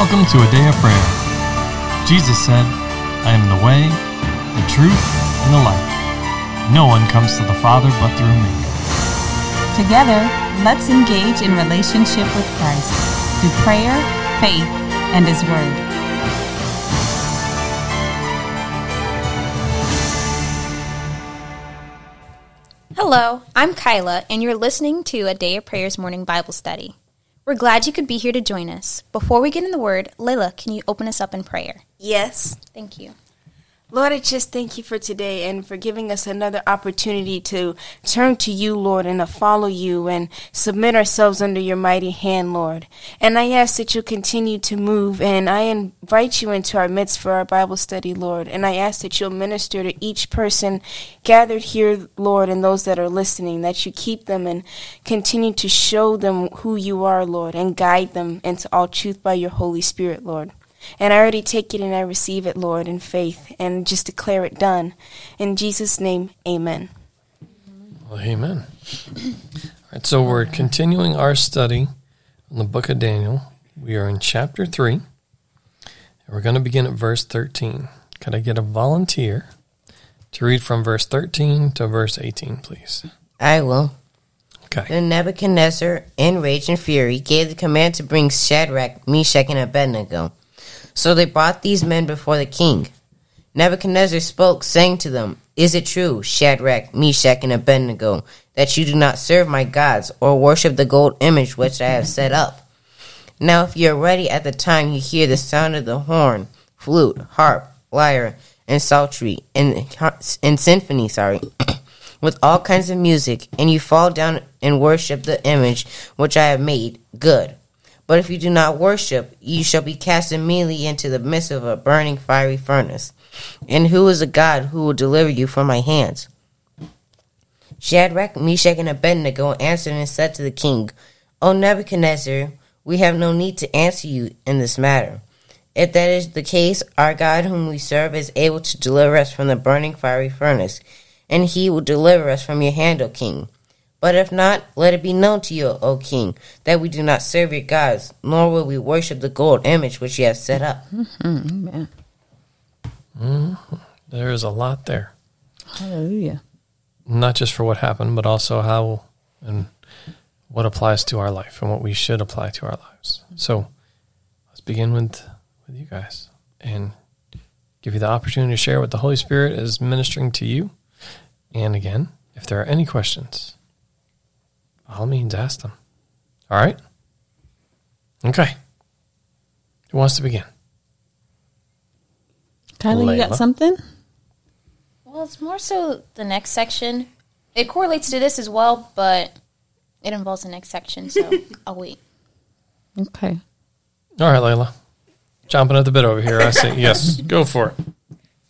Welcome to a day of prayer. Jesus said, I am the way, the truth, and the life. No one comes to the Father but through me. Together, let's engage in relationship with Christ through prayer, faith, and His Word. Hello, I'm Kyla, and you're listening to a Day of Prayers morning Bible study. We're glad you could be here to join us. Before we get in the Word, Layla, can you open us up in prayer? Yes. Thank you. Lord, I just thank you for today and for giving us another opportunity to turn to you, Lord, and to follow you and submit ourselves under your mighty hand, Lord. And I ask that you continue to move and I invite you into our midst for our Bible study, Lord. And I ask that you'll minister to each person gathered here, Lord, and those that are listening, that you keep them and continue to show them who you are, Lord, and guide them into all truth by your Holy Spirit, Lord. And I already take it and I receive it, Lord, in faith and just declare it done. In Jesus' name, amen. Well, amen. All right, so we're continuing our study in the book of Daniel. We are in chapter 3, and we're going to begin at verse 13. Could I get a volunteer to read from verse 13 to verse 18, please? I will. Okay. Then Nebuchadnezzar, in rage and fury, gave the command to bring Shadrach, Meshach, and Abednego. So they brought these men before the king. Nebuchadnezzar spoke, saying to them, Is it true, Shadrach, Meshach, and Abednego, that you do not serve my gods or worship the gold image which I have set up? Now, if you are ready at the time you hear the sound of the horn, flute, harp, lyre, and psaltery, and, and symphony, sorry, with all kinds of music, and you fall down and worship the image which I have made, good. But if you do not worship, you shall be cast immediately into the midst of a burning fiery furnace. And who is a God who will deliver you from my hands? Shadrach, Meshach, and Abednego answered and said to the king, O Nebuchadnezzar, we have no need to answer you in this matter. If that is the case, our God whom we serve is able to deliver us from the burning fiery furnace, and he will deliver us from your hand, O king. But if not, let it be known to you, O king, that we do not serve your gods, nor will we worship the gold image which you have set up. Amen. Mm-hmm. There is a lot there. Hallelujah. Not just for what happened, but also how and what applies to our life and what we should apply to our lives. So let's begin with, with you guys and give you the opportunity to share what the Holy Spirit is ministering to you. And again, if there are any questions, by all means, ask them. All right? Okay. Who wants to begin? Kylie, you got something? Well, it's more so the next section. It correlates to this as well, but it involves the next section, so I'll wait. Okay. All right, Layla. Chomping at the bit over here. I say yes. Go for it.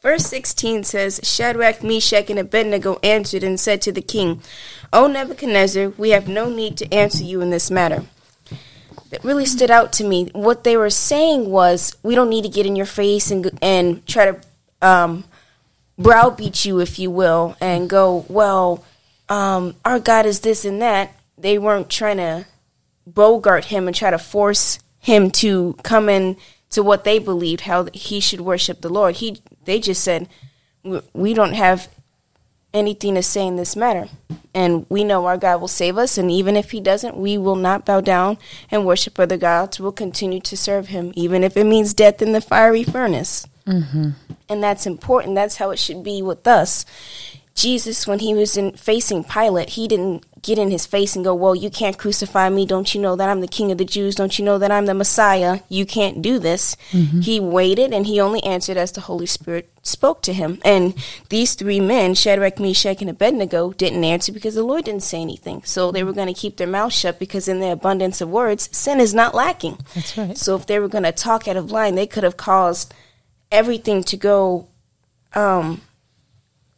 Verse 16 says, Shadrach, Meshach, and Abednego answered and said to the king, O Nebuchadnezzar, we have no need to answer you in this matter. That really stood out to me. What they were saying was, we don't need to get in your face and, and try to um, browbeat you, if you will, and go, well, um, our God is this and that. They weren't trying to bogart him and try to force him to come in to what they believed how he should worship the Lord. He they just said "We- we don't have anything to say in this matter. And we know our God will save us and even if he doesn't, we will not bow down and worship other gods. We'll continue to serve him even if it means death in the fiery furnace. Mm-hmm. And that's important. That's how it should be with us. Jesus, when he was in facing Pilate, he didn't get in his face and go, Well, you can't crucify me. Don't you know that I'm the king of the Jews? Don't you know that I'm the Messiah? You can't do this. He waited and he only answered as the Holy Spirit spoke to him. And these three men, Shadrach, Meshach, and Abednego, didn't answer because the Lord didn't say anything. So they were going to keep their mouth shut because in their abundance of words, sin is not lacking. That's right. So if they were going to talk out of line, they could have caused everything to go um,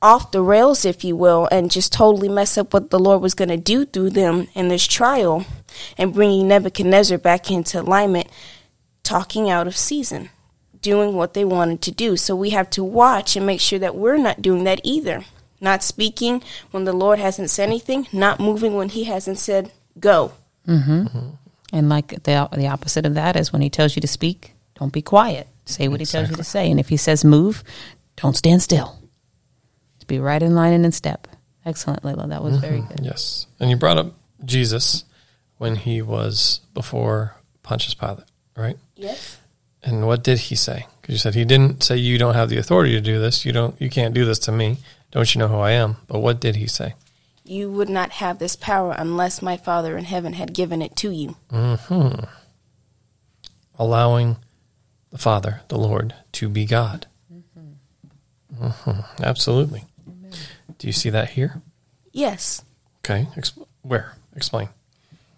off the rails, if you will, and just totally mess up what the Lord was going to do through them in this trial and bringing Nebuchadnezzar back into alignment, talking out of season, doing what they wanted to do. So we have to watch and make sure that we're not doing that either. Not speaking when the Lord hasn't said anything, not moving when He hasn't said go. Mm-hmm. And like the the opposite of that is when he tells you to speak, don't be quiet. Say what he tells you to say. And if he says move, don't stand still. Just be right in line and in step. Excellent, Layla. That was very mm-hmm. good. Yes. And you brought up Jesus when he was before Pontius Pilate, right? Yes. And what did he say? Because you said he didn't say you don't have the authority to do this. You don't. You can't do this to me. Don't you know who I am? But what did he say? You would not have this power unless my Father in heaven had given it to you. Mm-hmm. Allowing the Father, the Lord, to be God. Mhm. Absolutely. Do you see that here? Yes. Okay. Exp- where? Explain.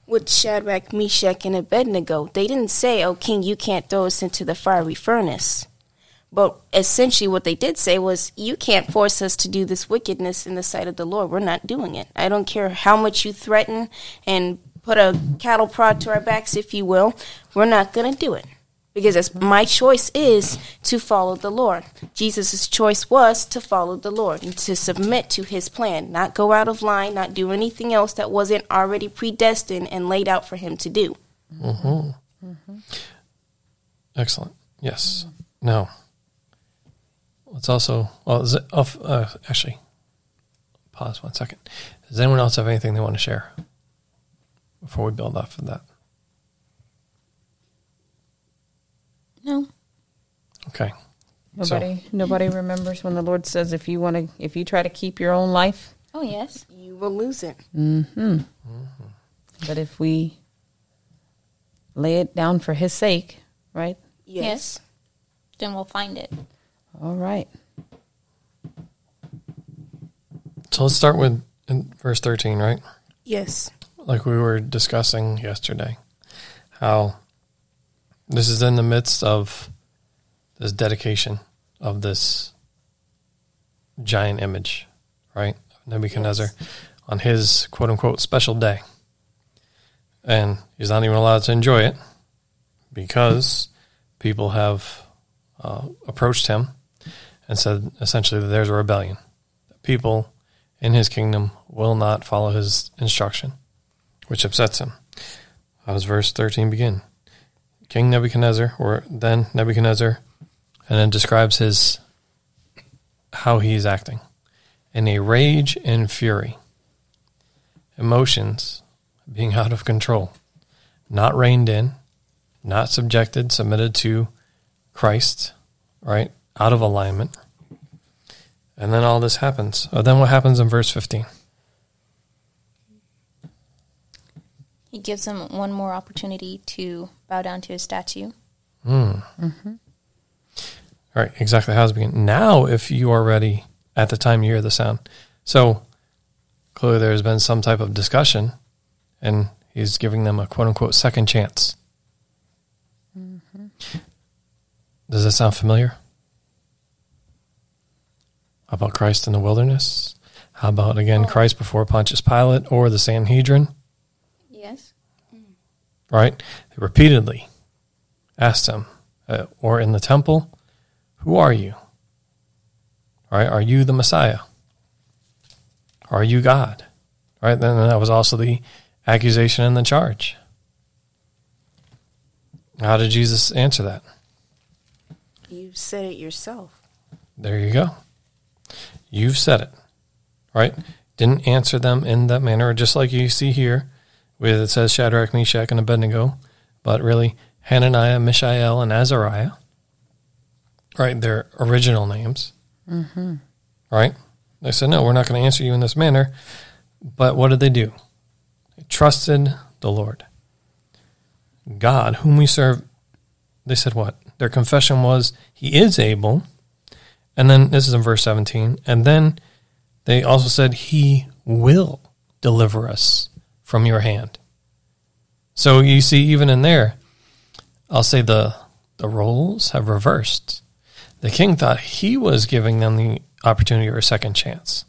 With Shadrach, Meshach, and Abednego, they didn't say, Oh, king, you can't throw us into the fiery furnace. But essentially, what they did say was, You can't force us to do this wickedness in the sight of the Lord. We're not doing it. I don't care how much you threaten and put a cattle prod to our backs, if you will. We're not going to do it. Because it's, my choice is to follow the Lord. Jesus' choice was to follow the Lord and to submit to his plan, not go out of line, not do anything else that wasn't already predestined and laid out for him to do. Excellent. Yes. Now, let's also, well, is it, uh, actually, pause one second. Does anyone else have anything they want to share before we build off of that? No. Okay. So- Nobody, nobody remembers when the Lord says, "If you want to, if you try to keep your own life, Oh, yes. You will lose it. Mm-hmm. Mm-hmm. but if we lay it down for His sake, right? Yes. Then we'll find it. All right. So let's start with in verse 13, right? Yes. Like we were discussing yesterday, how this is in the midst of this dedication of this giant image, right? Nebuchadnezzar on his quote unquote special day. And he's not even allowed to enjoy it because people have uh, approached him and said essentially that there's a rebellion. People in his kingdom will not follow his instruction, which upsets him. How does verse 13 begin? King Nebuchadnezzar, or then Nebuchadnezzar, and then describes his how he's acting in a rage and fury, emotions being out of control, not reined in, not subjected, submitted to Christ, right? Out of alignment. And then all this happens. Oh, then what happens in verse 15? He gives him one more opportunity to bow down to his statue. Hmm. Mm-hmm. All right, exactly how it's beginning. Now, if you are ready at the time you hear the sound. So clearly there's been some type of discussion, and he's giving them a quote unquote second chance. Does that sound familiar? How about Christ in the wilderness? How about, again, Christ before Pontius Pilate or the Sanhedrin? Yes. right? They repeatedly asked him, uh, or in the temple, who are you? Right? Are you the Messiah? Are you God? Right? Then that was also the accusation and the charge. How did Jesus answer that? You said it yourself. There you go. You've said it, right? Didn't answer them in that manner, just like you see here, where it says Shadrach, Meshach, and Abednego, but really Hananiah, Mishael, and Azariah, right? Their original names, mm-hmm. right? They said, no, we're not going to answer you in this manner. But what did they do? They trusted the Lord. God, whom we serve, they said what? Their confession was, He is able. And then this is in verse 17. And then they also said, He will deliver us from your hand. So you see, even in there, I'll say the, the roles have reversed. The king thought he was giving them the opportunity or a second chance.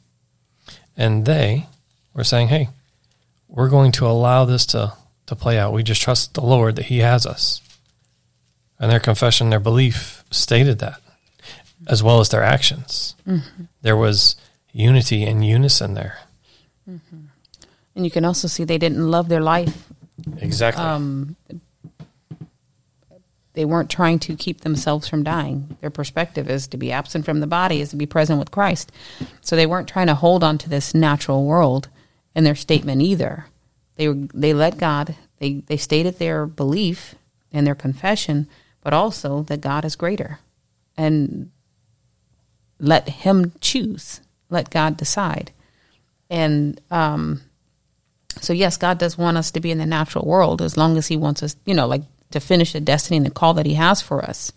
And they were saying, Hey, we're going to allow this to, to play out. We just trust the Lord that He has us. And their confession, their belief stated that, as well as their actions. There was unity and unison there. And you can also see they didn't love their life Exactly. um, they weren't trying to keep themselves from dying. Their perspective is to be absent from the body is to be present with Christ. So they weren't trying to hold on to this natural world in their statement either. They they let God they they stated their belief and their confession, but also that God is greater, and let Him choose. Let God decide. And um, so, yes, God does want us to be in the natural world as long as He wants us, you know, like to finish the destiny and the call that He has for us.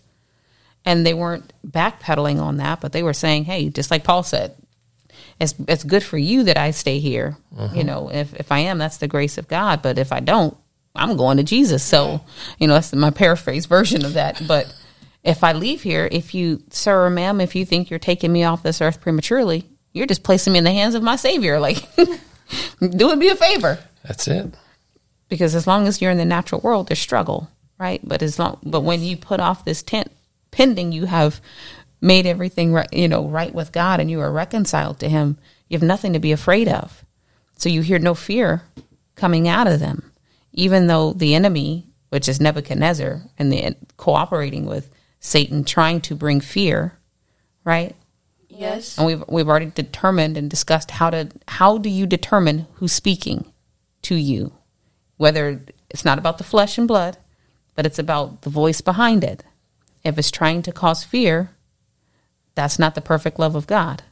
And they weren't backpedaling on that, but they were saying, hey, just like Paul said, it's, it's good for you that I stay here. Mm-hmm. You know, if, if I am, that's the grace of God. But if I don't, I'm going to Jesus. So, you know, that's my paraphrase version of that. But if I leave here, if you, sir or ma'am, if you think you're taking me off this earth prematurely, you're just placing me in the hands of my Savior. Like, do it me a favor. That's it. Because as long as you're in the natural world, there's struggle, right? But as long, but when you put off this tent, pending you have made everything right, you know, right with God, and you are reconciled to Him, you have nothing to be afraid of. So you hear no fear coming out of them, even though the enemy, which is Nebuchadnezzar, and the cooperating with Satan, trying to bring fear, right? Yes. and we've we've already determined and discussed how to how do you determine who's speaking to you whether it's not about the flesh and blood but it's about the voice behind it if it's trying to cause fear that's not the perfect love of god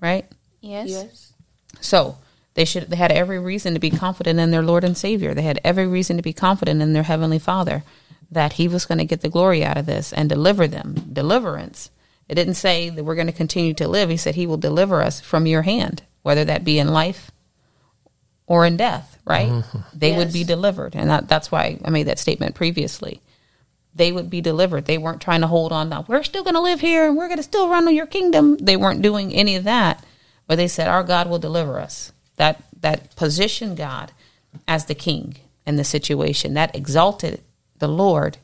right Yes. Yes. so they should they had every reason to be confident in their lord and savior they had every reason to be confident in their heavenly father that he was going to get the glory out of this and deliver them deliverance it didn't say that we're going to continue to live. He said he will deliver us from your hand, whether that be in life or in death, right? Mm-hmm. They would be delivered. And that, that's why I made that statement previously. They would be delivered. They weren't trying to hold on. Now, we're still going to live here and we're going to still run your kingdom. They weren't doing any of that. But they said, our God will deliver us. That, that positioned God as the king in the situation. That exalted the Lord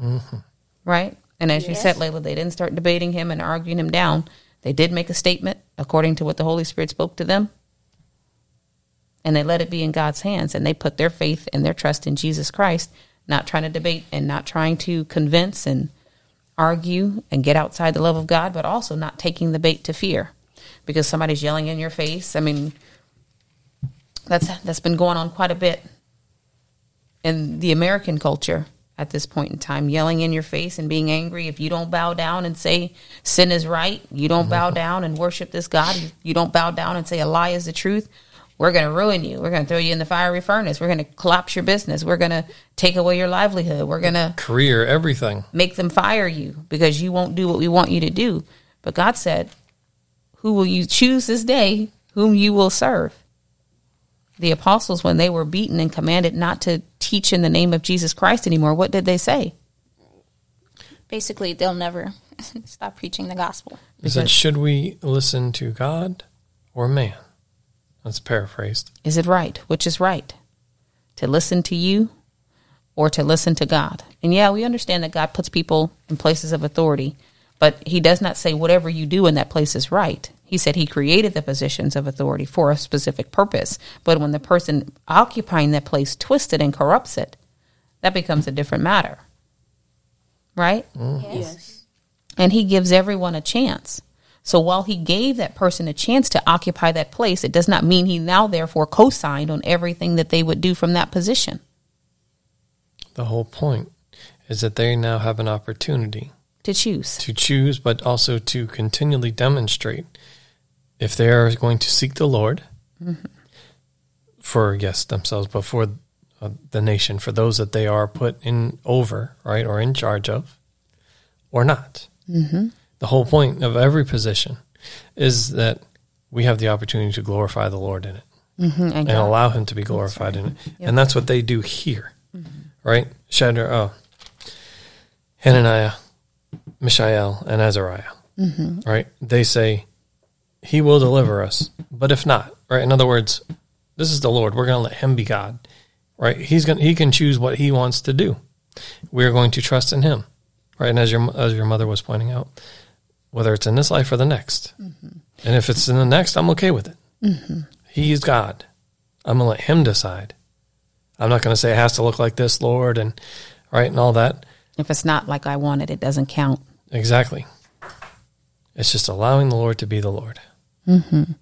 mm-hmm. right? And as you said, Layla, they didn't start debating him and arguing him down. They did make a statement according to what the Holy Spirit spoke to them. And they let it be in God's hands. And they put their faith and their trust in Jesus Christ, not trying to debate and not trying to convince and argue and get outside the love of God, but also not taking the bait to fear because somebody's yelling in your face. I mean, that's that's been going on quite a bit in the American culture at this point in time, yelling in your face and being angry. If you don't bow down and say sin is right, you don't bow mm-hmm. down and worship this God, you don't bow down and say a lie is the truth, we're going to ruin you. We're going to throw you in the fiery furnace. We're going to collapse your business. We're going to take away your livelihood. We're going to Career, everything. make them fire you because you won't do what we want you to do. But God said, Who will you choose this day whom you will serve? The apostles, when they were beaten and commanded not to teach in the name of Jesus Christ anymore, what did they say? Basically, they'll never stop preaching the gospel. He said, Should we listen to God or man? That's paraphrased. Is it right? Which is right? To listen to you or to listen to God? And yeah, we understand that God puts people in places of authority, but He does not say whatever you do in that place is right. He said He created the positions of authority for a specific purpose. But when the person occupying that place twists it and corrupts it, that becomes a different matter. Right? Mm. Yes. and he gives everyone a chance. So while he gave that person a chance to occupy that place, it does not mean he now therefore co-signed on everything that they would do from that position. The whole point is that they now have an opportunity To choose. to choose, but also to continually demonstrate if they are going to seek the Lord for, yes, themselves, but for uh, the nation, for those that they are put in over, right, or in charge of, or not. Mm-hmm. The whole point of every position is that we have the opportunity to glorify the Lord in it Mm-hmm. And and allow Him to be glorified in it. And that's what they do here, right? Shadrach, oh, Hananiah, Mishael, and Azariah, right? They say, He will deliver us, but if not, right? In other words, this is the Lord. We're going to let Him be God, right? He's going. He can choose what He wants to do. We are going to trust in Him, right? And as your as your mother was pointing out, whether it's in this life or the next, mm-hmm. and if it's in the next, I'm okay with it. Mm-hmm. He's God. I'm gonna let Him decide. I'm not gonna say it has to look like this, Lord, and right and all that. If it's not like I want it, it doesn't count. Exactly. It's just allowing the Lord to be the Lord. Mm-hmm.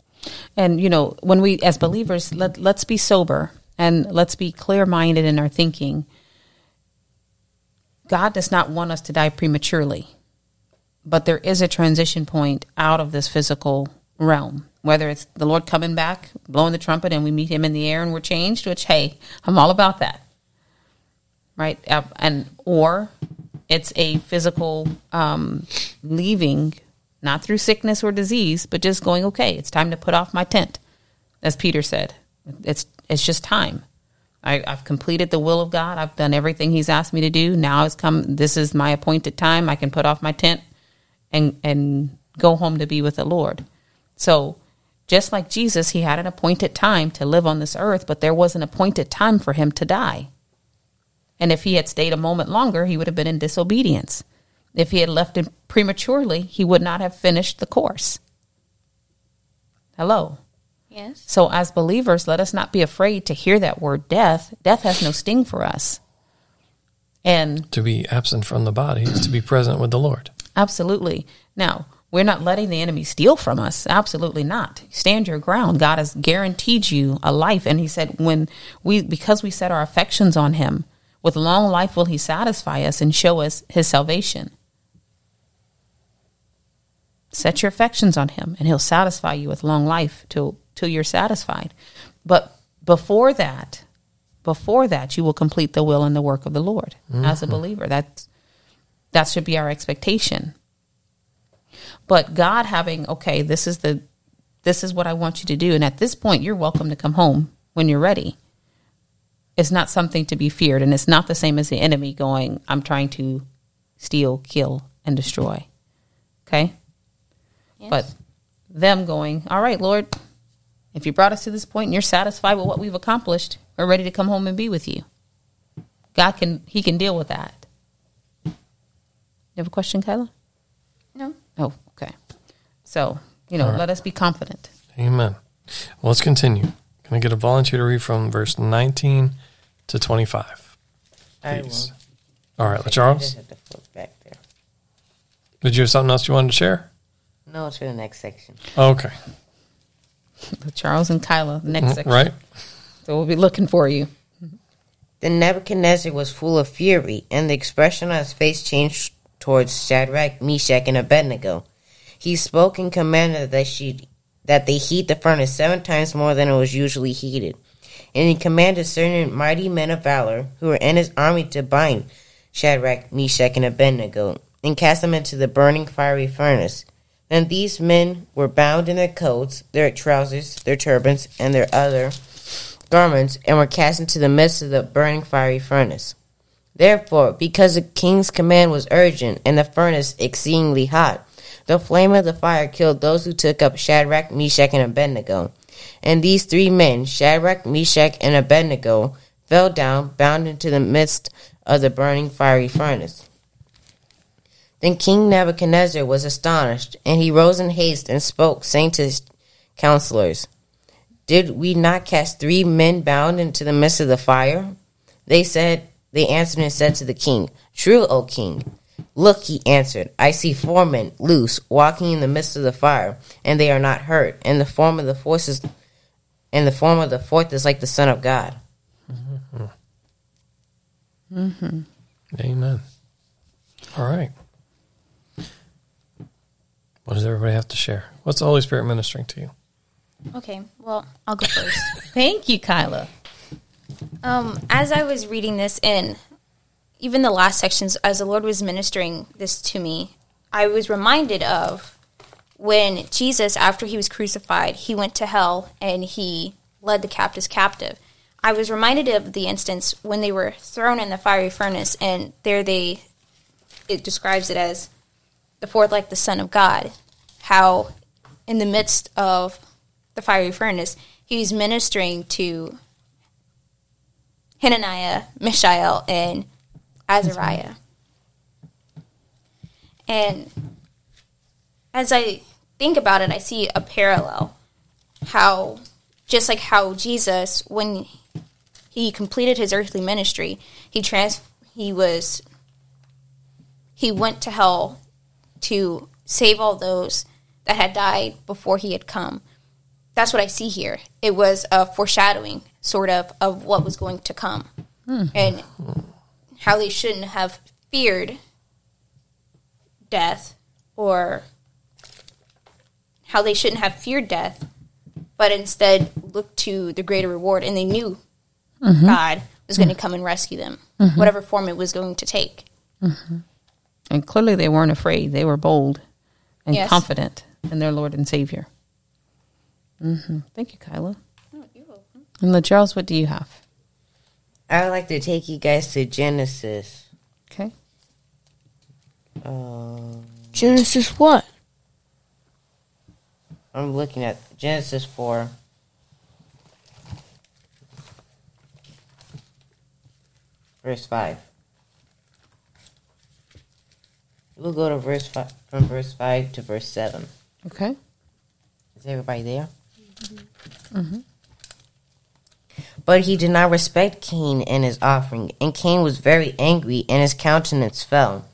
And you know, when we as believers, let let's be sober and let's be clear minded in our thinking. God does not want us to die prematurely, but there is a transition point out of this physical realm. Whether it's the Lord coming back, blowing the trumpet, and we meet Him in the air and we're changed, which hey, I'm all about that, right? Uh, And or it's a physical um, leaving, not through sickness or disease, but just going okay. It's time to put off my tent, as Peter said. It's it's just time. I, I've completed the will of God. I've done everything He's asked me to do. Now it's come. This is my appointed time. I can put off my tent and and go home to be with the Lord. So, just like Jesus, He had an appointed time to live on this earth, but there was an appointed time for Him to die. And if He had stayed a moment longer, He would have been in disobedience. If He had left it prematurely, He would not have finished the course. Hello. Yes. So, as believers, let us not be afraid to hear that word death. Death has no sting for us. And To be absent from the body is to be present with the Lord. Absolutely. Now, we're not letting the enemy steal from us. Absolutely not. Stand your ground. God has guaranteed you a life. And He said, when we, because we set our affections on Him, with long life will He satisfy us and show us His salvation. Set your affections on Him, and He'll satisfy you with long life till till you're satisfied. But before that, before that, you will complete the will and the work of the Lord as a mm-hmm. believer. That that should be our expectation. But God having okay, this is the this is what I want you to do, and at this point, you're welcome to come home when you're ready. It's not something to be feared, and it's not the same as the enemy going, "I'm trying to steal, kill, and destroy." Okay. Yes. But them going, all right, Lord, if you brought us to this point and you're satisfied with what we've accomplished, we're ready to come home and be with you. God can, He can deal with that. You have a question, Kyla? no. Oh, okay. So, you know, All right. let us be confident. Amen. Well, let's continue. Can I get a volunteer to read from verse 19 to 25? I Please. will. All right, I Charles, just have to flip back there. did you have something else you wanted to share? No, it's for the next section. Okay. Charles and Kyla, the next mm-hmm, section. Right? So we'll be looking for you. Then Nebuchadnezzar was full of fury, and the expression on his face changed towards Shadrach, Meshach, and Abednego. He spoke and commanded that she that they heat the furnace seven times more than it was usually heated. And he commanded certain mighty men of valor who were in his army to bind Shadrach, Meshach, and Abednego, and cast them into the burning fiery furnace. Then these men were bound in their coats, their trousers, their turbans, and their other garments, and were cast into the midst of the burning fiery furnace. Therefore, because the king's command was urgent, and the furnace exceedingly hot, the flame of the fire killed those who took up Shadrach, Meshach, and Abednego. And these three men, Shadrach, Meshach, and Abednego, fell down, bound into the midst of the burning fiery furnace. Then King Nebuchadnezzar was astonished, and he rose in haste and spoke, saying to his counselors, Did we not cast three men bound into the midst of the fire? They said, They answered and said to the king, True, O king. Look, he answered, I see four men loose, walking in the midst of the fire, and they are not hurt, and the form of the forces and the form of the fourth is like the Son of God. Mm-hmm. Amen. All right. What does everybody have to share? What's the Holy Spirit ministering to you? Okay. Well, I'll go first. Thank you, Kyla. Um, as I was reading this in, even the last sections, as the Lord was ministering this to me, I was reminded of when Jesus, after he was crucified, he went to hell and he led the captives captive. I was reminded of the instance when they were thrown in the fiery furnace, and there they, it describes it as the fourth like the Son of God. How, in the midst of the fiery furnace, he's ministering to Hananiah, Mishael, and Azariah. And as I think about it, I see a parallel. How, just like how Jesus, when he completed his earthly ministry, he trans he was he went to hell to save all those that had died before he had come. That's what I see here. It was a foreshadowing, sort of, of what was going to come. Hmm. And how they shouldn't have feared death or how they shouldn't have feared death, but instead looked to the greater reward. And they knew mm-hmm. God was going to mm-hmm. come and rescue them, mm-hmm. whatever form it was going to take. And clearly they weren't afraid. They were bold and Yes. confident in their Lord and Savior. Hmm Thank you, Kyla. And LaCharles, what do you have? I would like to take you guys to Genesis. Okay. Um, Genesis what? I'm looking at Genesis 4. Verse 5. We'll go to verse five, from verse 5 to verse 7. Okay. Is everybody there? Mm-hmm. But he did not respect Cain and his offering, and Cain was very angry, and his countenance fell.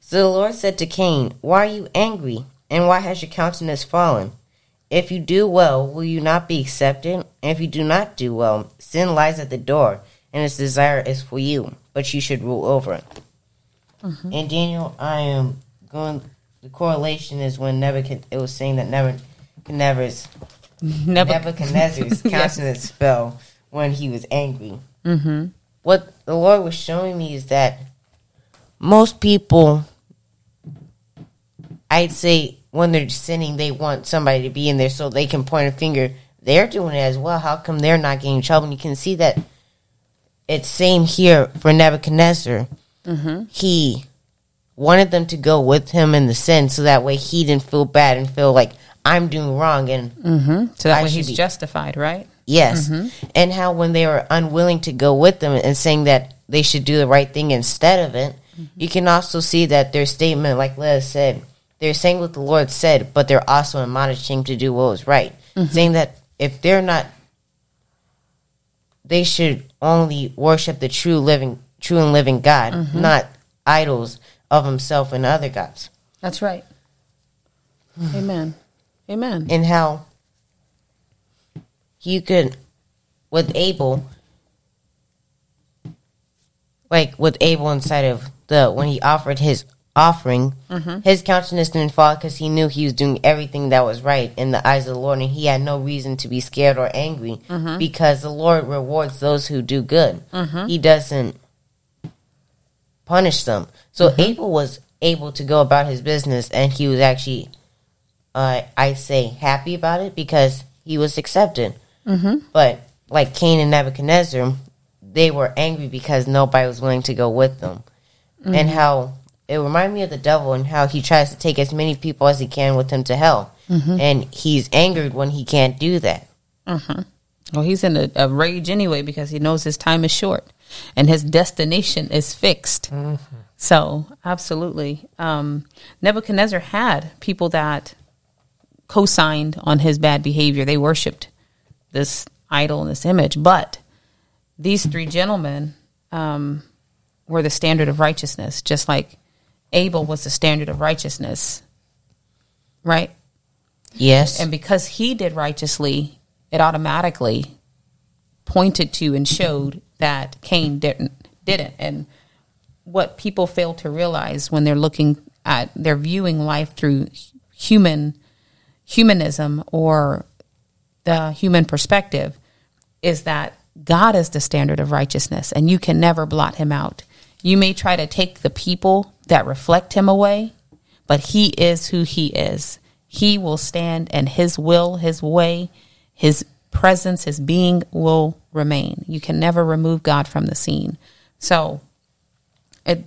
So the Lord said to Cain, Why are you angry, and why has your countenance fallen? If you do well, will you not be accepted? And if you do not do well, sin lies at the door, and its desire is for you, but you should rule over it. Mm-hmm. And Daniel, I am going. The correlation is when Nebuchadnezzar. It was saying that Nebuchadnezzar's Nebuchadnezzar's Yes. countenance fell when he was angry. Mm-hmm. What the Lord was showing me is that most people, I'd say, when they're sinning, they want somebody to be in there so they can point a finger. They're doing it as well. How come they're not getting in trouble? And you can see that it's same here for Nebuchadnezzar. He wanted them to go with him in the sin so that way he didn't feel bad and feel like I'm doing wrong and mm-hmm. So that I way he's be- justified, right? Yes. Mm-hmm. And how when they were unwilling to go with them and saying that they should do the right thing instead of it, mm-hmm. you can also see that their statement, like Leah said, they're saying what the Lord said, but they're also admonishing to do what was right. Saying that if they're not, they should only worship the true living, true and living God, not idols of himself and other gods. That's right. Amen. Amen. and how you could with Abel like with Abel inside of the when he offered his offering mm-hmm. his countenance didn't fall because he knew he was doing everything that was right in the eyes of the Lord and he had no reason to be scared or angry mm-hmm. because the Lord rewards those who do good. Mm-hmm. He doesn't punish them. So Abel was able to go about his business and he was actually uh, I say happy about it because he was accepted. Mm-hmm. But like Cain and Nebuchadnezzar, they were angry because nobody was willing to go with them, and how it reminded me of the devil and how he tries to take as many people as he can with him to hell, and he's angered when he can't do that. Well, he's in a, a rage anyway because he knows his time is short and his destination is fixed. So, absolutely. Um, Nebuchadnezzar had people that co signed on his bad behavior. They worshiped this idol and this image. But these three gentlemen um, were the standard of righteousness, just like Abel was the standard of righteousness, right? Yes, And because he did righteously, it automatically pointed to and showed that Cain didn't didn't. And what people fail to realize when they're looking at they're viewing life through human humanism or the human perspective is that God is the standard of righteousness and you can never blot him out. You may try to take the people that reflect him away, but he is who he is. He will stand and his will, his way, his presence, his being will remain. You can never remove God from the scene. So it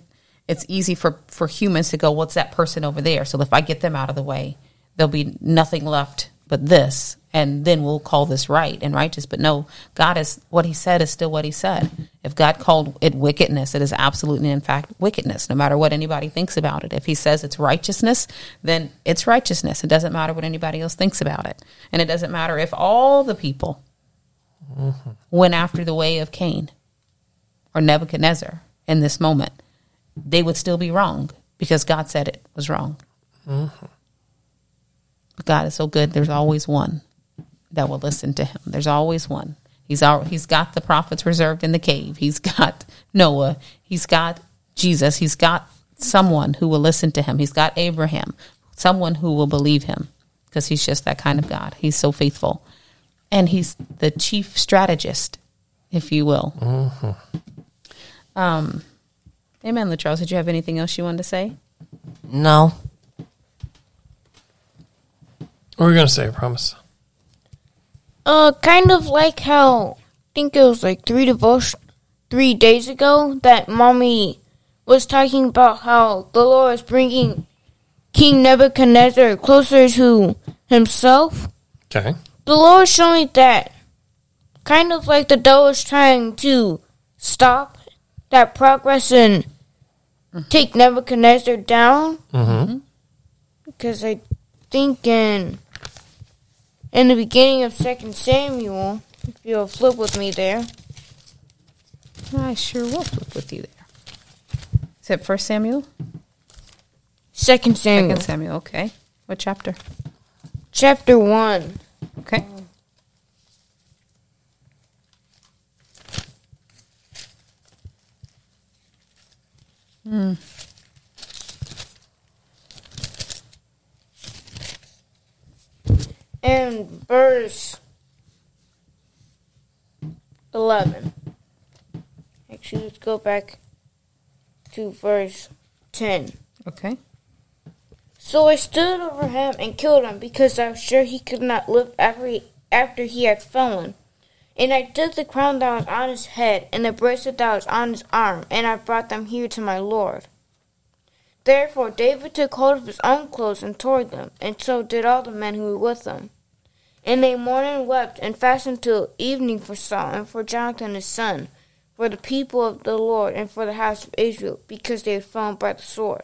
it's easy for for humans to go, what's that person over there? So if I get them out of the way, there'll be nothing left but this, and then we'll call this right and righteous. But no, God is what He said is still what He said. If God called it wickedness, it is absolutely in fact wickedness, no matter what anybody thinks about it. If He says it's righteousness, then it's righteousness. It doesn't matter what anybody else thinks about it, and it doesn't matter if all the people mm-hmm. went after the way of Cain or Nebuchadnezzar in this moment, they would still be wrong because God said it was wrong. Mm-hmm. But God is so good. There's always one that will listen to him. There's always one. He's al- he's got the prophets reserved in the cave. He's got Noah. He's got Jesus. He's got someone who will listen to him. He's got Abraham, someone who will believe him because he's just that kind of God. He's so faithful. And he's the chief strategist, if you will. Um, amen, Latrell. Did you have anything else you wanted to say? No. What were you going to say? I promise. Uh, kind of like how I think it was like three devotion, three days ago that mommy was talking about how the Lord is bringing King Nebuchadnezzar closer to himself. Okay. The Lord showed me that kind of like the devil is trying to stop that progress and take Nebuchadnezzar down Mm-hmm. because I think in the beginning of Second Samuel, if you'll flip with me there, I sure will flip with you there. Is it First Samuel? Second Samuel, Second Samuel. Okay. What chapter? chapter one. Okay. Hmm. And verse 11. Actually, let's go back to verse 10. Okay. So I stood over him and killed him because I was sure he could not live after he, after he had fallen. And I took the crown that was on his head and the bracelet that was on his arm, and I brought them here to my Lord. Therefore David took hold of his own clothes and tore them, and so did all the men who were with him. And they mourned and wept and fasted till evening for Saul and for Jonathan his son, for the people of the Lord and for the house of Israel, because they had fallen by the sword.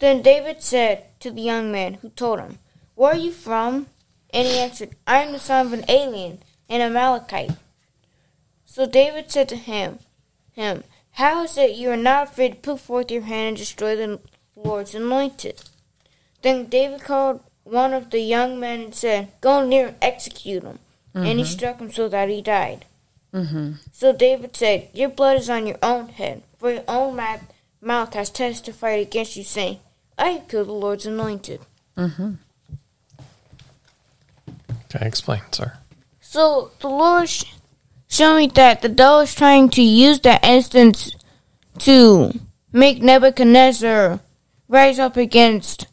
Then David said to the young man who told him, Where are you from? And he answered, I am the son of an alien, an Amalekite. So David said to him, him, How is it you are not afraid to put forth your hand and destroy the Lord's anointed? Then David called one of the young men and said, Go near and execute him. And he struck him so that he died. Mm-hmm. So David said, Your blood is on your own head, for your own mouth, mouth has testified against you, saying, I have killed the Lord's anointed. Mm-hmm. Okay, explain, sir. So the Lord sh- showed me that the devil is trying to use that instance to make Nebuchadnezzar rise up against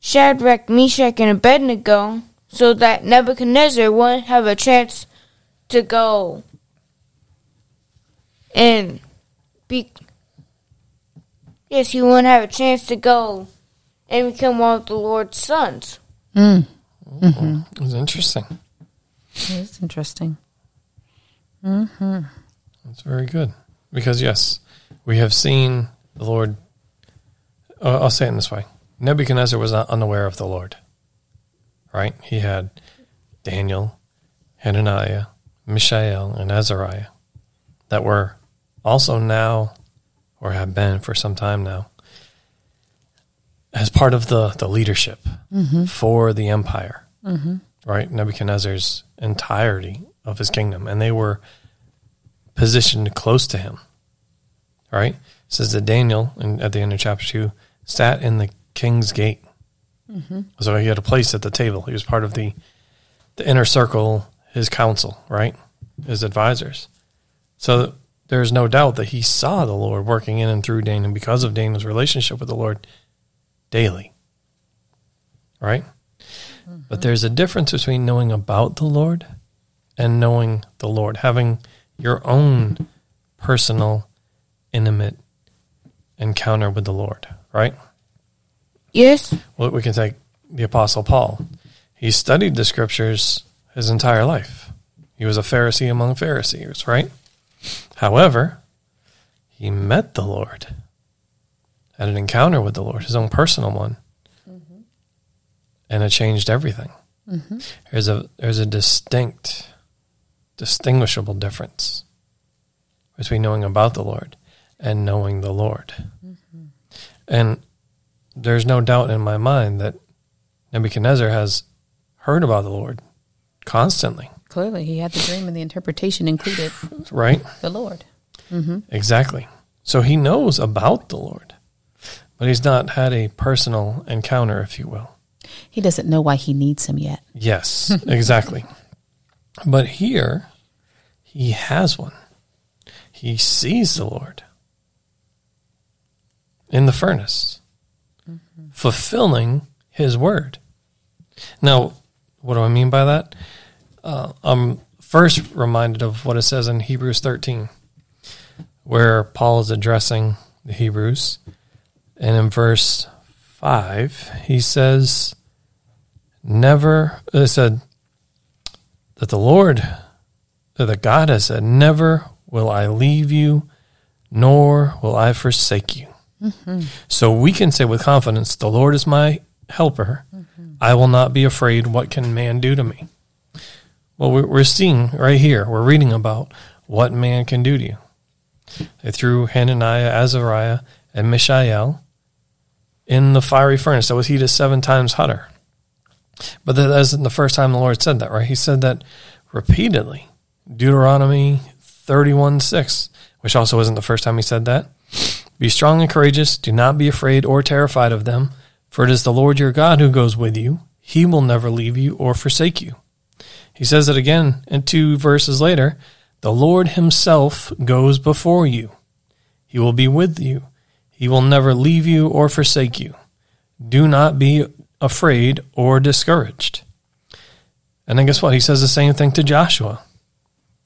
Shadrach, Meshach, and Abednego so that Nebuchadnezzar wouldn't have a chance to go and be. Yes, he wouldn't have a chance to go and become one of the Lord's sons. Mm. It was interesting. It's interesting. Mm-hmm. That's very good. Because, yes, we have seen the Lord. Uh, I'll say it in this way Nebuchadnezzar was not unaware of the Lord, right? He had Daniel, Hananiah, Mishael, and Azariah that were also now, or have been for some time now, as part of the, the leadership mm-hmm. for the empire, mm-hmm. right? Nebuchadnezzar's entirety of his kingdom. And they were positioned close to him. Right? It says that Daniel, in, at the end of chapter 2, sat in the king's gate. Mm-hmm. So he had a place at the table. He was part of the, the inner circle, his council, right? His advisors. So there's no doubt that he saw the Lord working in and through Daniel because of Daniel's relationship with the Lord daily. Right? But mm-hmm. there's a difference between knowing about the Lord and knowing the Lord, having your own personal, intimate encounter with the Lord, right? Yes? Well, we can take the Apostle Paul. He studied the scriptures his entire life. He was a Pharisee among Pharisees, right? However, he met the Lord, had an encounter with the Lord, his own personal one, mm-hmm. and it changed everything. Mm-hmm. There's a there's a distinct, distinguishable difference between knowing about the Lord and knowing the Lord. And there's no doubt in my mind that Nebuchadnezzar has heard about the Lord constantly, Clearly, he had the dream and the interpretation included right? the Lord. Mm-hmm. Exactly. So he knows about the Lord, but he's not had a personal encounter, if you will. He doesn't know why he needs him yet. Yes, exactly. but here, he has one. He sees the Lord in the furnace, fulfilling his word. Now, what do I mean by that? Uh, I'm first reminded of what it says in Hebrews 13, where Paul is addressing the Hebrews. And in verse 5, he says, Never, it said that the Lord, that the God has said, Never will I leave you, nor will I forsake you. Mm-hmm. So we can say with confidence, The Lord is my helper. Mm-hmm. I will not be afraid. What can man do to me? Well, we're we're seeing right here, we're reading about what man can do to you. They threw Hananiah, Azariah, and Mishael in the fiery furnace that was heated seven times hotter. But that isn't the first time the Lord said that, right? He said that repeatedly. Deuteronomy 31 6, which also isn't the first time he said that. Be strong and courageous. Do not be afraid or terrified of them, for it is the Lord your God who goes with you. He will never leave you or forsake you. He says it again in two verses later The Lord himself goes before you. He will be with you. He will never leave you or forsake you. Do not be afraid or discouraged. And then guess what? He says the same thing to Joshua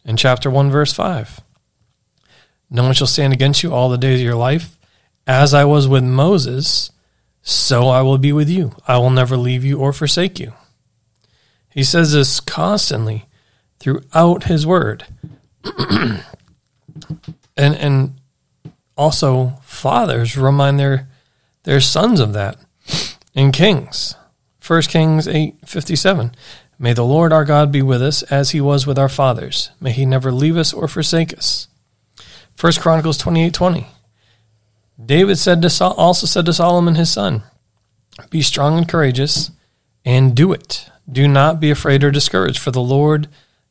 in chapter 1, verse 5. No one shall stand against you all the days of your life. As I was with Moses, so I will be with you. I will never leave you or forsake you. He says this constantly throughout his word. and and also fathers remind their their sons of that in Kings. 1 Kings 8:57. May the Lord our God be with us as he was with our fathers. May he never leave us or forsake us. 1 Chronicles 28:20. David said to Sol- also said to Solomon his son, Be strong and courageous and do it. Do not be afraid or discouraged, for the Lord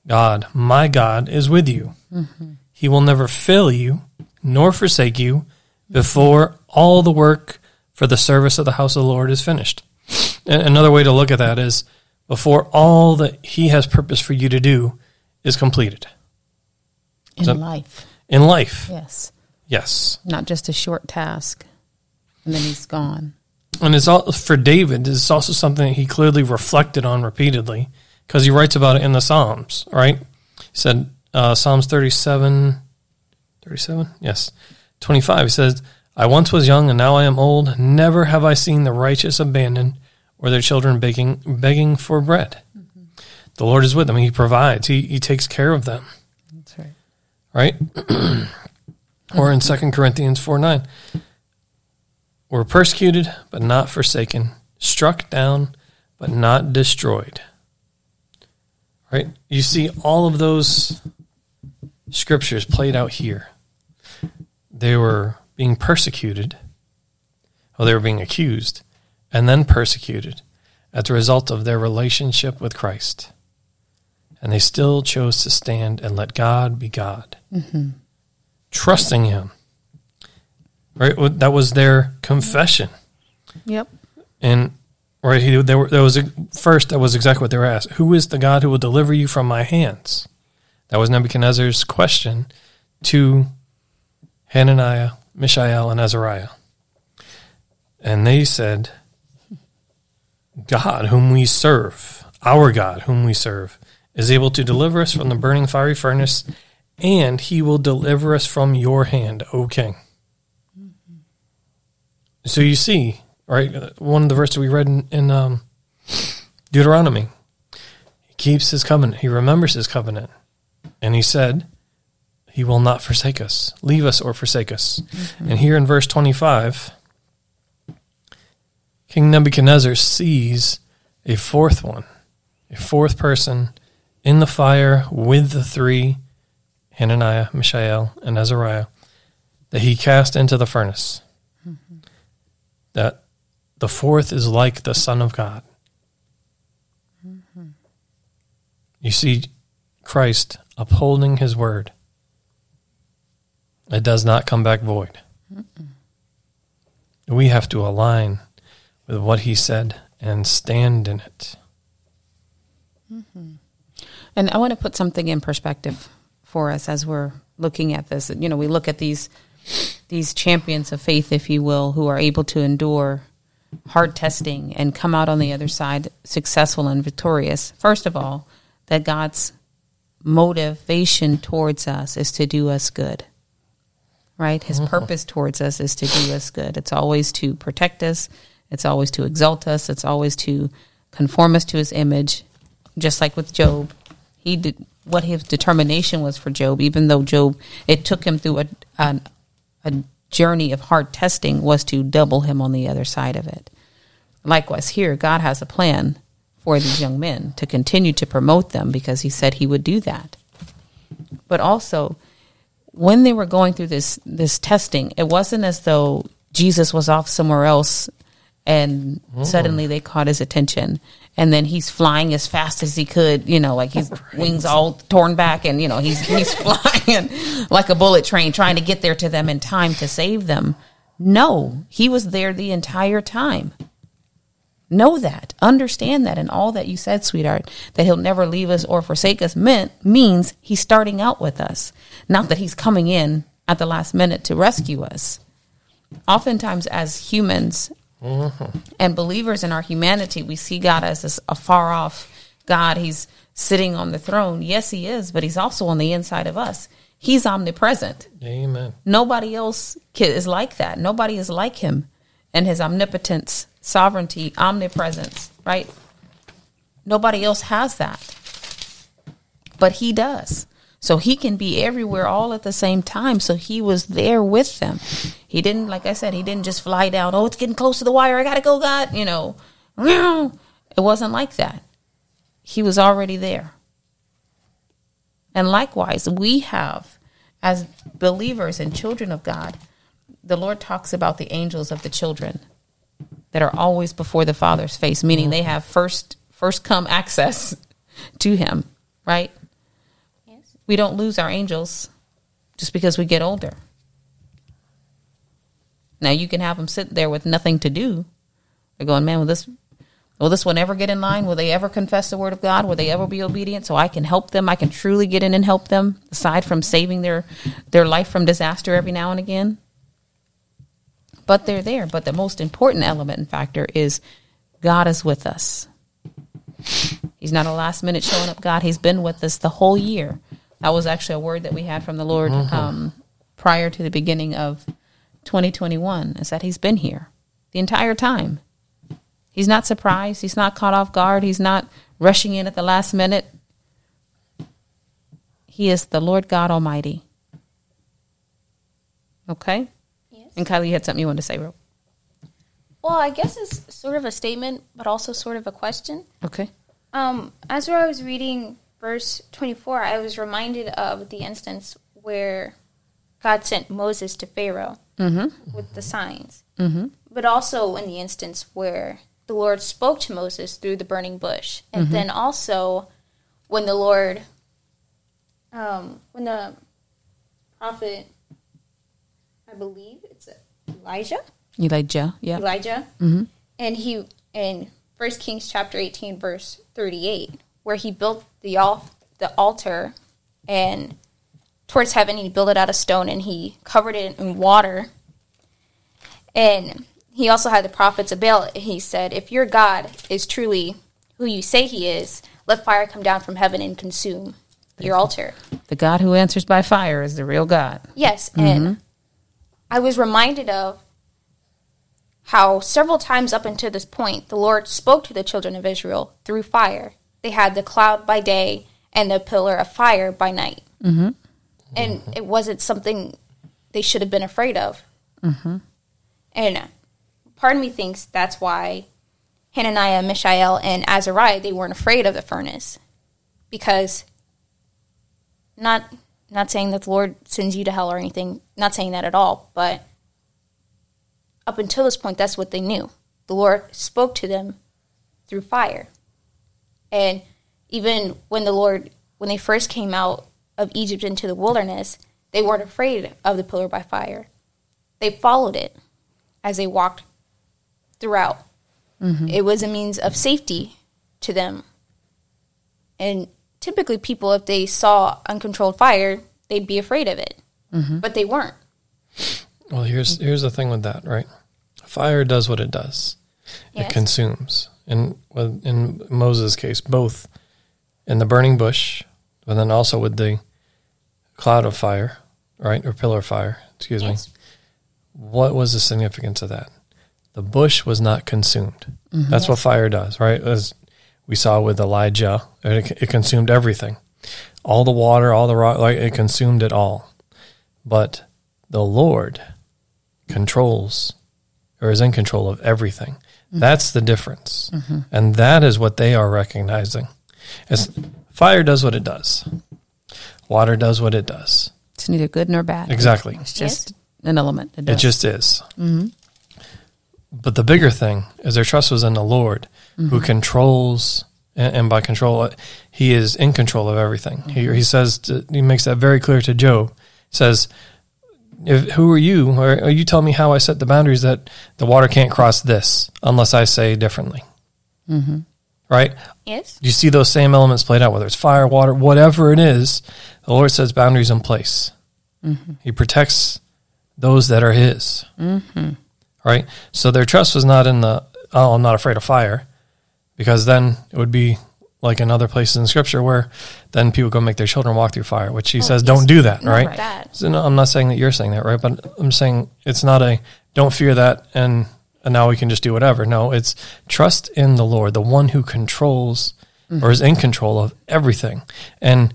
God, my God, is with you. Mm-hmm. He will never fail you nor forsake you before all the work for the service of the house of the Lord is finished. And another way to look at that is before all that he has purpose for you to do is completed In So- life. in life. Yes. Yes. Not just a short task. And then he's gone. And it's all for David. It's also something that he clearly reflected on repeatedly because he writes about it in the Psalms. Right? He said uh, Psalms 37, 37? Yes, twenty five. He says, "I once was young, and now I am old. Never have I seen the righteous abandoned, or their children begging begging for bread. Mm-hmm. The Lord is with them; He provides. He He takes care of them." That's right. right? or in 2 Corinthians 4 9. We're persecuted, but not forsaken, struck down, but not destroyed. Right? You see all of those scriptures played out here. They were being persecuted, well, they were being accused, and then persecuted as a result of their relationship with Christ and they still chose to stand and let God be God, mm-hmm. trusting Him. Right, that was their confession, Yep. and right, he, there, were, there was a, first that was exactly what they were asked: Who is the God who will deliver you from my hands? That was Nebuchadnezzar's question to Hananiah, Mishael, and Azariah, and they said, "God, whom we serve, our God, whom we serve." is able to deliver us from the burning fiery furnace, and he will deliver us from your hand, O king. So you see, right, one of the verses we read in, in um, Deuteronomy, he keeps his covenant, he remembers his covenant, and he said, he will not forsake us, leave us or forsake us. Mm-hmm. And here in verse 25, King Nebuchadnezzar sees a fourth one, a fourth person in the fire with the three Hananiah, Mishael, and Azariah that he cast into the furnace. Mm-hmm. that the fourth is like the Son of God. Mm-hmm. You see Christ upholding his word. It does not come back void. We have to align with what he said and stand in it. Mm-hmm. And I want to put something in perspective for us as we're looking at this. You know, we look at these these champions of faith, if you will, who are able to endure hard testing and come out on the other side successful and victorious. First of all, that God's motivation towards us is to do us good. Right? His mm-hmm. purpose towards us is to do us good. It's always to protect us, it's always to exalt us, it's always to conform us to his image, just like with Job. He did what his determination was for Job, even though Job, it took him through a, a, a journey of hard testing, was to double him on the other side of it. Likewise, here, God has a plan for these young men to continue to promote them because he said he would do that. But also, when they were going through this this testing, it wasn't as though Jesus was off somewhere else and oh. suddenly they caught his attention and then he's flying as fast as he could, you know, like his wings all torn back and you know, he's he's flying like a bullet train trying to get there to them in time to save them. No, he was there the entire time. Know that. Understand that. And all that you said, sweetheart, that he'll never leave us or forsake us meant, means he's starting out with us. Not that he's coming in at the last minute to rescue us. Oftentimes, as humans mm-hmm. and believers in our humanity, we see God as this, a far off God. He's sitting on the throne. Yes, he is, but he's also on the inside of us. He's omnipresent. Amen. Nobody else is like that. Nobody is like him and his omnipotence, sovereignty, omnipresence, right? Nobody else has that. But he does. So he can be everywhere all at the same time. So he was there with them. He didn't, like I said, he didn't just fly down, oh, it's getting close to the wire. I got to go, God. You know, it wasn't like that. He was already there. And likewise, we have, as believers and children of God, the Lord talks about the angels of the children that are always before the Father's face, meaning they have first first come access to Him, right? Yes. We don't lose our angels just because we get older. Now you can have them sit there with nothing to do. They're going, man, will this will this one ever get in line? Will they ever confess the word of God? Will they ever be obedient? So I can help them. I can truly get in and help them, aside from saving their their life from disaster every now and again. But they're there. But the most important element and factor is God is with us. He's not a last minute showing up God. He's been with us the whole year. That was actually a word that we had from the Lord um, prior to the beginning of 2021 is that He's been here the entire time. He's not surprised. He's not caught off guard. He's not rushing in at the last minute. He is the Lord God Almighty. Okay? And Kylie, you had something you wanted to say, Ro? Well, I guess it's sort of a statement, but also sort of a question. Okay. Um, as I was reading verse 24, I was reminded of the instance where God sent Moses to Pharaoh with the signs. Mm-hmm. But also in the instance where the Lord spoke to Moses through the burning bush. And then also when the Lord, um, when the prophet, I believe it's Elijah, Elijah. Yeah. Elijah, mm-hmm. and he in First Kings chapter eighteen, verse thirty-eight, where he built the al- the altar and towards heaven, he built it out of stone, and he covered it in water. And he also had the prophets of Baal. He said, "If your God is truly who you say he is, let fire come down from heaven and consume your altar." The God who answers by fire is the real God. Yes, and mm-hmm. I was reminded of how several times up until this point the Lord spoke to the children of Israel through fire. They had the cloud by day and the pillar of fire by night, mm-hmm. and it wasn't something they should have been afraid of. Mm-hmm. And part of me thinks that's why Hananiah, Mishael, and Azariah they weren't afraid of the furnace because not not saying that the Lord sends you to hell or anything, not saying that at all, but up until this point, that's what they knew. The Lord spoke to them through fire. And even when the Lord, when they first came out of Egypt into the wilderness, they weren't afraid of the pillar by fire. They followed it as they walked throughout. Mm-hmm. It was a means of safety to them. And typically, people, if they saw uncontrolled fire, they'd be afraid of it. Mm-hmm. But they weren't. Well, here's here's the thing with that, right? Fire does what it does. It consumes. And with- in Moses' case, both in the burning bush, but then also with the cloud of fire, right, or pillar of fire. Excuse Yes. me. What was the significance of that? The bush was not consumed. Mm-hmm. That's what fire does, right? As we saw with Elijah, it, it consumed everything, all the water, all the rock, like it consumed it all. But the Lord controls or is in control of everything. Mm-hmm. That's the difference. Mm-hmm. And that is what they are recognizing. It's, fire does what it does. Water does what it does. It's neither good nor bad. Exactly. It's just an element. It, It just is. Mm-hmm. But the bigger thing is their trust was in the Lord who mm-hmm. controls, and, and by control, uh, he is in control of everything. He, he says, to, he makes that very clear to Job. He says, if, who are you? Or, or you tell me how I set the boundaries that the water can't cross this unless I say differently. Mm-hmm. Right? Yes. You see those same elements played out, whether it's fire, water, whatever it is, the Lord sets boundaries in place. Mm-hmm. He protects those that are His. Right? So their trust was not in the, oh, I'm not afraid of fire, because then it would be like in other places in Scripture where then people go make their children walk through fire, which He oh, says, don't do that, right? that. So no, I'm not saying that you're saying that, right? But I'm saying it's not a don't fear that and and now we can just do whatever. No, it's trust in the Lord, the one who controls mm-hmm. or is in control of everything. And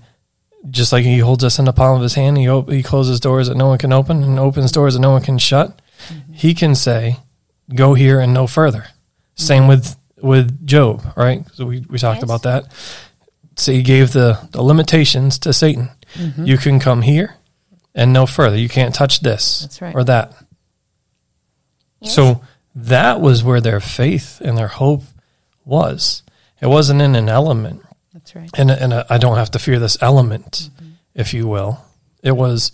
just like he holds us in the palm of his hand, he op- he closes doors that no one can open and opens doors that no one can shut. Mm-hmm. He can say, "Go here and no further." Same mm-hmm. with with Job, right? So we we talked Yes. about that. So he gave the, the limitations to Satan. Mm-hmm. You can come here and no further. You can't touch this right. or that. Yes. So that was where their faith and their hope was. It wasn't in an element, That's right. and and I don't have to fear this element, mm-hmm. if you will. It was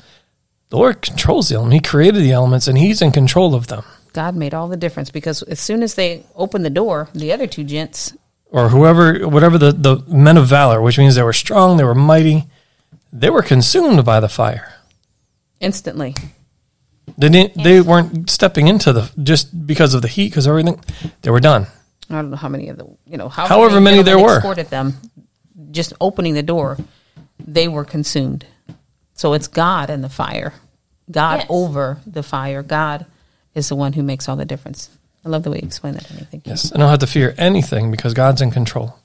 the Lord controls the element. He created the elements, and He's in control of them. God made all the difference because as soon as they opened the door, the other two gents, Or whoever, whatever the, the men of valor, which means they were strong, they were mighty, they were consumed by the fire. instantly, They didn't. They weren't stepping into the just because of the heat, because everything. They were done. I don't know how many of the, you know, how However many there gentlemen were. escorted them, just opening the door, they were consumed. So it's God and the fire, God Yes. over the fire. God is the one who makes all the difference. I love the way you explain that to me. Thank you. Yes, I don't have to fear anything because God's in control.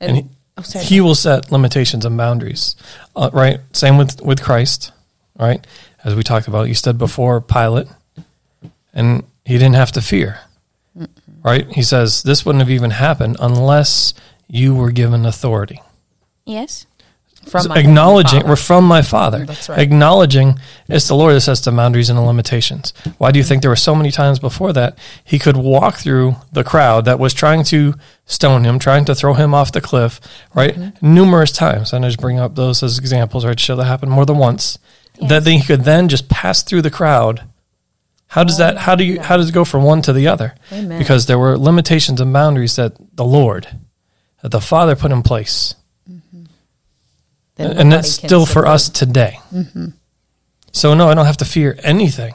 And, and he, oh, sorry. he will set limitations and boundaries uh, right same with with christ right as we talked about you said before pilate and he didn't have to fear right he says this wouldn't have even happened unless you were given authority Yes. From So acknowledging we're from my father. That's right. acknowledging it's the lord that sets the boundaries and the limitations. Why do you think there were so many times before that he could walk through the crowd that was trying to stone him trying to throw him off the cliff right? Mm-hmm. numerous times. And i just bring up those as examples right? To show that happened more than once? That then he could then just pass through the crowd. How does that how do you how does it go from one to the other? Amen. because there were limitations and boundaries that the lord that the father put in place and that's still for us today. Mm-hmm. So no, I don't have to fear anything.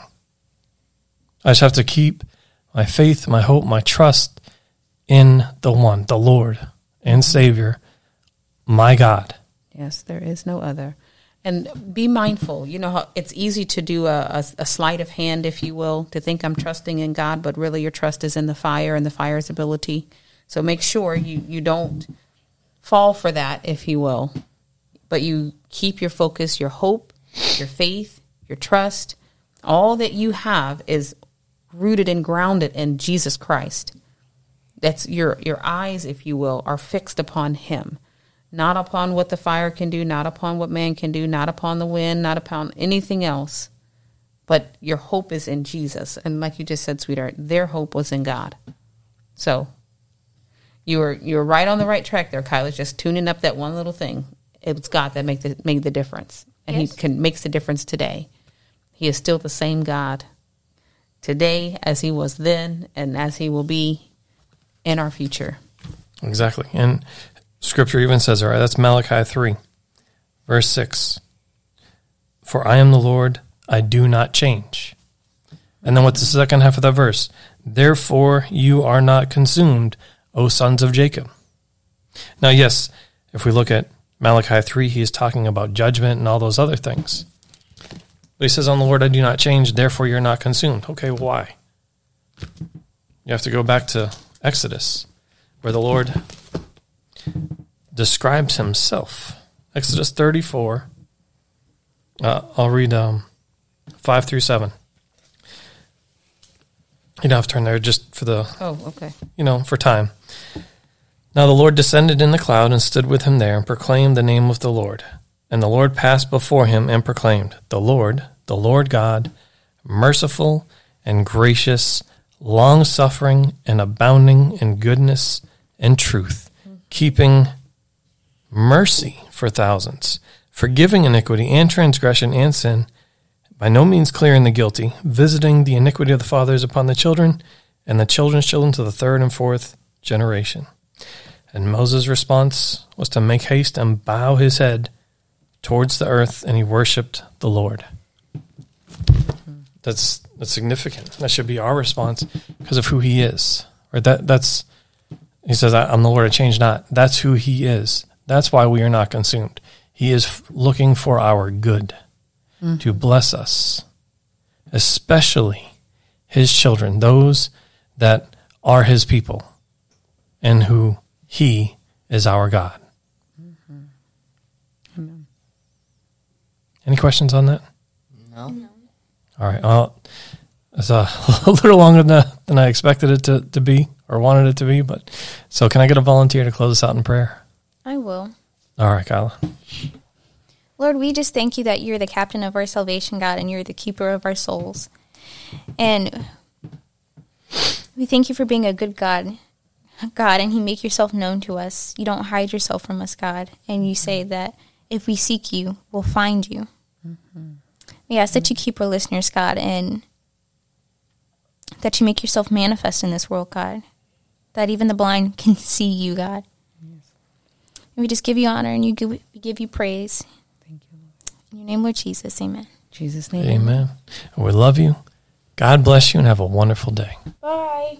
I just have to keep my faith, my hope, my trust in the one, the Lord and mm-hmm. Savior, my God. Yes, there is no other. And be mindful. You know how it's easy to do a, a, a sleight of hand, if you will, to think I'm trusting in God, but really your trust is in the fire and the fire's ability. So make sure you, you don't fall for that, if you will, but you keep your focus, your hope, your faith, your trust. All that you have is rooted and grounded in Jesus Christ. That's your your eyes, if you will, are fixed upon Him, not upon what the fire can do, not upon what man can do, not upon the wind, not upon anything else. but your hope is in Jesus. And like you just said, sweetheart, their hope was in God. So you were you were right on the right track there. It's just tuning up that one little thing. It was God that made the made the difference, and Yes. He can makes the difference today. He is still the same God today as He was then, and as He will be in our future. Exactly. And scripture even says, all right, that's Malachi 3, verse 6. For I am the Lord, I do not change. And then what's the second half of that verse? Therefore you are not consumed, O sons of Jacob. Now, yes, if we look at Malachi 3, he is talking about judgment and all those other things. But he says, On the Lord I do not change, therefore you're not consumed. Okay, why? You have to go back to Exodus where the Lord describes himself. Exodus 34. Uh, I'll read um, 5 through 7. You don't have to turn there just for the, Oh, okay. you know, for time. Now the Lord descended in the cloud and stood with him there and proclaimed the name of the Lord. And the Lord passed before him and proclaimed, The Lord, the Lord God, merciful and gracious, long suffering and abounding in goodness and truth, keeping mercy for thousands, forgiving iniquity and transgression and sin, by no means clearing the guilty, visiting the iniquity of the fathers upon the children, and the children's children to the third and fourth generation. And Moses' response was to make haste and bow his head towards the earth, and he worshipped the Lord. That's that's significant. That should be our response because of who he is. Right? that that's he says, "I- "I'm the Lord; I change not." That's who he is. That's why we are not consumed. He is looking for our good mm-hmm. to bless us, especially his children, those that are his people, and who he is our God. amen Any questions on that? No. All right. Well, it's a, a little longer than, than I expected it to, to be or wanted it to be. But so, can I get a volunteer to close us out in prayer? I will. All right, Kyla. Lord, we just thank you that you're the captain of our salvation, God, and you're the keeper of our souls. And we thank you for being a good God, God, and you make yourself known to us. You don't hide yourself from us, God. And you say mm-hmm. that if we seek you, we'll find you. Mm-hmm. We ask that you keep our listeners, God, and that you make yourself manifest in this world, God. That even the blind can see you, God. And we just give you honor and you give, we give you praise. Thank you, Lord. In your name, Lord Jesus, amen. Jesus' name. Amen. And we love you. God bless you and have a wonderful day. Bye.